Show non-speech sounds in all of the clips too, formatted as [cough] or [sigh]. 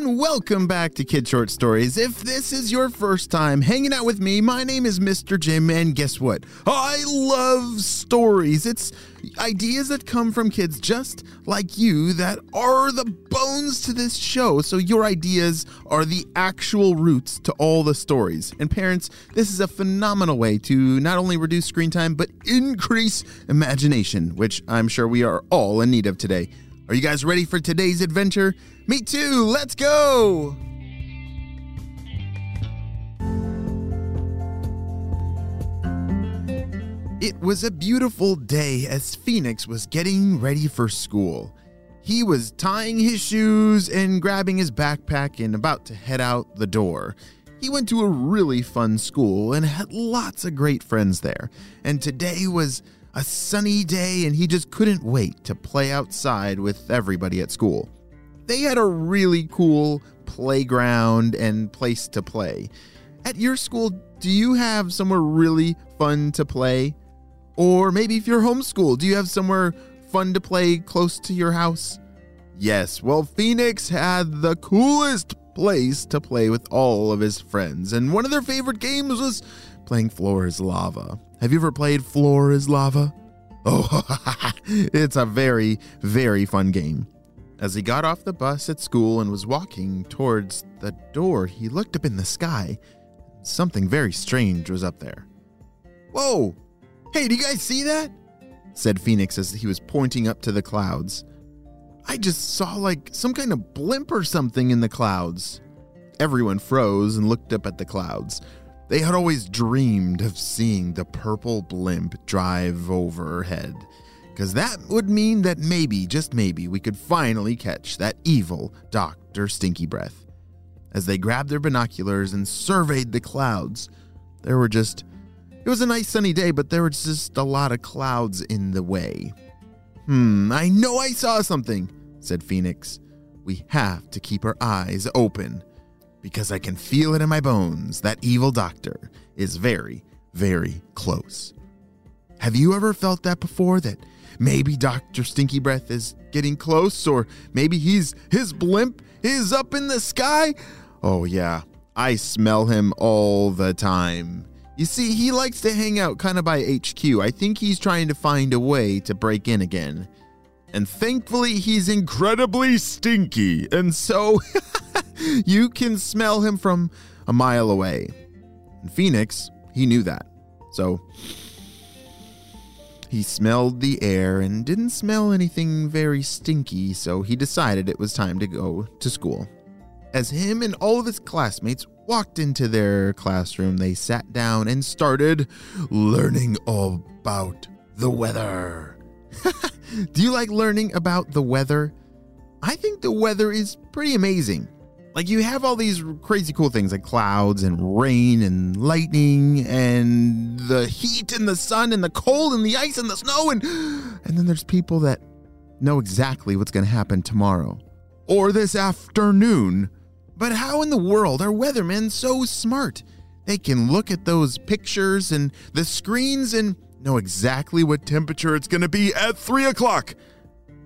And welcome back to Kid Short Stories. If this is your first time hanging out with me, my name is Mr. Jim, and guess what? I love stories. It's ideas that come from kids just like you that are the bones to this show. So your ideas are the actual roots to all the stories. And parents, this is a phenomenal way to not only reduce screen time, but increase imagination, which I'm sure we are all in need of today. Are you guys ready for today's adventure? Me too, let's go! It was a beautiful day as Phoenix was getting ready for school. He was tying his shoes and grabbing his backpack and about to head out the door. He went to a really fun school and had lots of great friends there. And today was a sunny day and he just couldn't wait to play outside with everybody at school. They had a really cool playground and place to play. At your school, do you have somewhere really fun to play? Or maybe if you're homeschooled, do you have somewhere fun to play close to your house? Yes, well, Phoenix had the coolest place to play with all of his friends, and one of their favorite games was playing Floor Lava. Have you ever played Floor is Lava? Oh, [laughs] it's a very, very fun game. As he got off the bus at school and was walking towards the door, he looked up in the sky. Something very strange was up there. Whoa! Hey, do you guys see that? said Phoenix as he was pointing up to the clouds. I just saw like some kind of blimp or something in the clouds. Everyone froze and looked up at the clouds. They had always dreamed of seeing the purple blimp drive overhead, because that would mean that maybe, just maybe, we could finally catch that evil Dr. Stinky Breath. As they grabbed their binoculars and surveyed the clouds, there were just it was a nice sunny day, but there was just a lot of clouds in the way. Hmm, I know I saw something, said Phoenix. We have to keep our eyes open because I can feel it in my bones. That evil doctor is very, very close. Have you ever felt that before? That maybe Dr. Stinky Breath is getting close, or maybe he's his blimp is up in the sky? Oh, yeah, I smell him all the time. You see, he likes to hang out kind of by HQ. I think he's trying to find a way to break in again. And thankfully, he's incredibly stinky. And so [laughs] [laughs] you can smell him from a mile away. Phoenix, he knew that. So he smelled the air and didn't smell anything very stinky, so he decided it was time to go to school. As him and all of his classmates walked into their classroom, they sat down and started learning about the weather. [laughs] Do you like learning about the weather? I think the weather is pretty amazing. Like you have all these crazy cool things like clouds and rain and lightning and the heat and the sun and the cold and the ice and the snow and [gasps] and then there's people that know exactly what's going to happen tomorrow or this afternoon but how in the world are weathermen so smart? They can look at those pictures and the screens and know exactly what temperature it's going to be at 3 o'clock.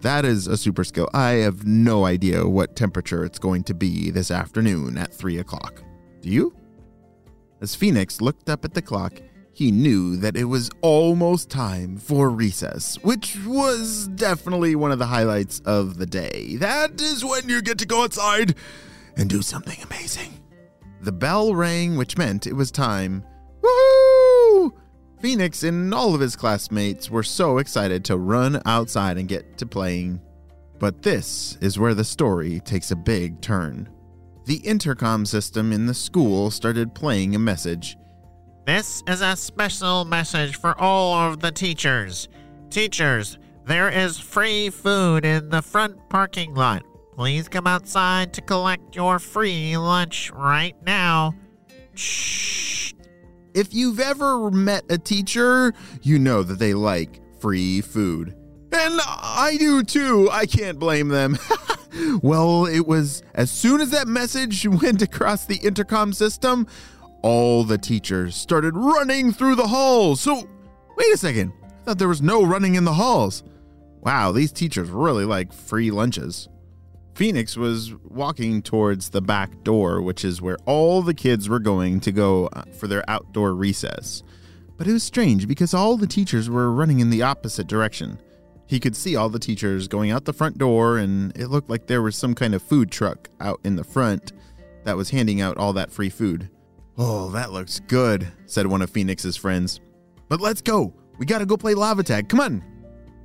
That is a super skill. I have no idea what temperature it's going to be this afternoon at 3 o'clock. Do you? As Phoenix looked up at the clock, he knew that it was almost time for recess, which was definitely one of the highlights of the day. That is when you get to go outside and do something amazing. The bell rang, which meant it was time. Phoenix and all of his classmates were so excited to run outside and get to playing. But this is where the story takes a big turn. The intercom system in the school started playing a message. This is a special message for all of the teachers. Teachers, There is free food in the front parking lot. Please come outside to collect your free lunch right now. Shh. If you've ever met a teacher, you know that they like free food. And I do too. I can't blame them. [laughs] well, it was as soon as that message [laughs] went across the intercom system, all the teachers started running through the halls. So, wait a second. I thought there was no running in the halls. Wow, these teachers really like free lunches. Phoenix was walking towards the back door, which is where all the kids were going to go uh, for their outdoor recess. But it was strange because all the teachers were running in the opposite direction. He could see all the teachers going out the front door, and it looked like there was some kind of food truck out in the front that was handing out all that free food. Oh, that looks good, said one of Phoenix's friends. But let's go. We gotta go play lava tag. Come on.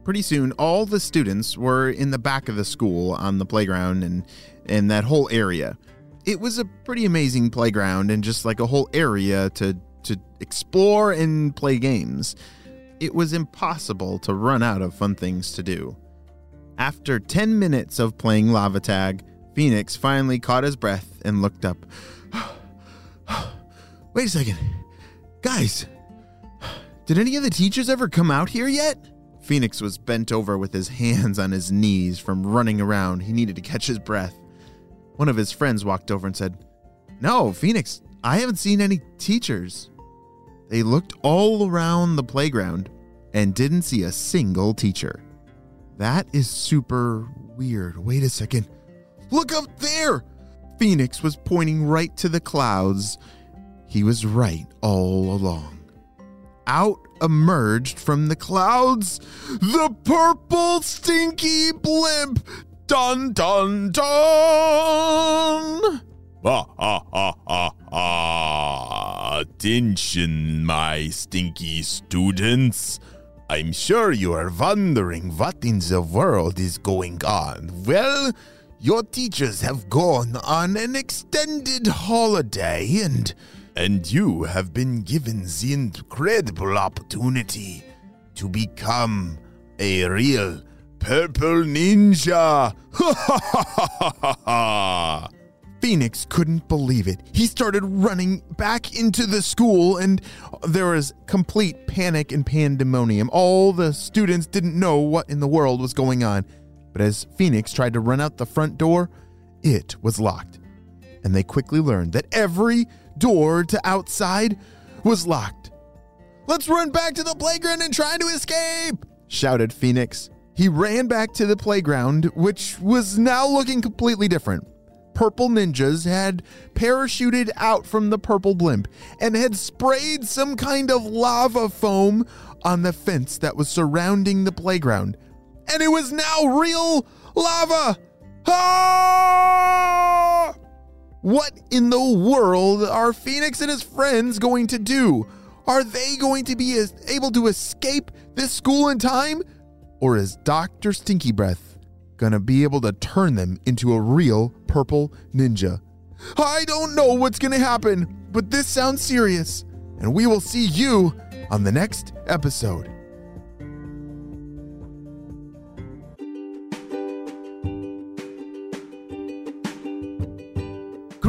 Pretty soon, all the students were in the back of the school on the playground and in that whole area. It was a pretty amazing playground and just like a whole area to to explore and play games. It was impossible to run out of fun things to do. After 10 minutes of playing lava tag, Phoenix finally caught his breath and looked up. [sighs] Wait a second. Guys, did any of the teachers ever come out here yet? Phoenix was bent over with his hands on his knees from running around. He needed to catch his breath. One of his friends walked over and said, No, Phoenix, I haven't seen any teachers. They looked all around the playground and didn't see a single teacher. That is super weird. Wait a second. Look up there! Phoenix was pointing right to the clouds. He was right all along. Out emerged from the clouds the purple stinky blimp. Dun dun dun! Ah, ah, ah, ah, ah. Attention, my stinky students. I'm sure you are wondering what in the world is going on. Well, your teachers have gone on an extended holiday and and you have been given the incredible opportunity to become a real purple ninja. [laughs] Phoenix couldn't believe it. He started running back into the school, and there was complete panic and pandemonium. All the students didn't know what in the world was going on. But as Phoenix tried to run out the front door, it was locked. And they quickly learned that every door to outside was locked. Let's run back to the playground and try to escape, shouted Phoenix. He ran back to the playground, which was now looking completely different purple ninjas had parachuted out from the purple blimp and had sprayed some kind of lava foam on the fence that was surrounding the playground. And it was now real lava! Ah! What in the world are Phoenix and his friends going to do? Are they going to be able to escape this school in time? Or is Dr. Stinky Breath gonna be able to turn them into a real purple ninja. I don't know what's gonna happen, but this sounds serious, and we will see you on the next episode.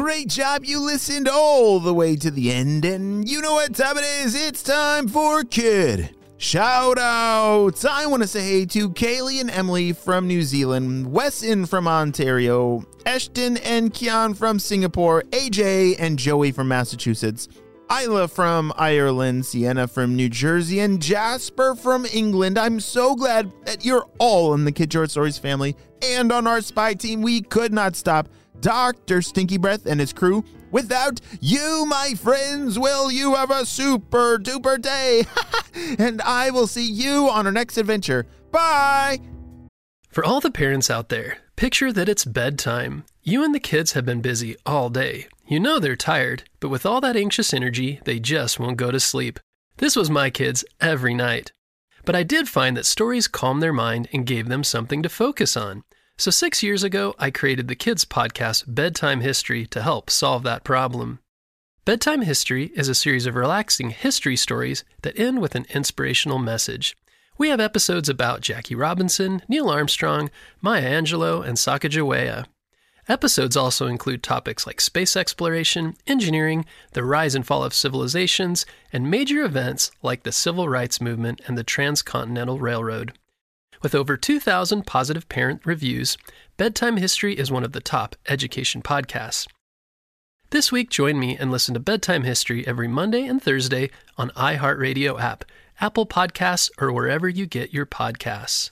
Great job, you listened all the way to the end, and you know what time it is? It's time for Kid Shout outs! I want to say hey to Kaylee and Emily from New Zealand, Wesson from Ontario, Ashton and Kian from Singapore, AJ and Joey from Massachusetts, Isla from Ireland, Sienna from New Jersey, and Jasper from England. I'm so glad that you're all in the Kid Short Stories family and on our spy team. We could not stop Dr. Stinky Breath and his crew Without you, my friends, will you have a super duper day? [laughs] and I will see you on our next adventure. Bye! For all the parents out there, picture that it's bedtime. You and the kids have been busy all day. You know they're tired, but with all that anxious energy, they just won't go to sleep. This was my kids every night. But I did find that stories calmed their mind and gave them something to focus on. So, six years ago, I created the kids' podcast, Bedtime History, to help solve that problem. Bedtime History is a series of relaxing history stories that end with an inspirational message. We have episodes about Jackie Robinson, Neil Armstrong, Maya Angelou, and Sacagawea. Episodes also include topics like space exploration, engineering, the rise and fall of civilizations, and major events like the Civil Rights Movement and the Transcontinental Railroad. With over 2,000 positive parent reviews, Bedtime History is one of the top education podcasts. This week, join me and listen to Bedtime History every Monday and Thursday on iHeartRadio app, Apple Podcasts, or wherever you get your podcasts.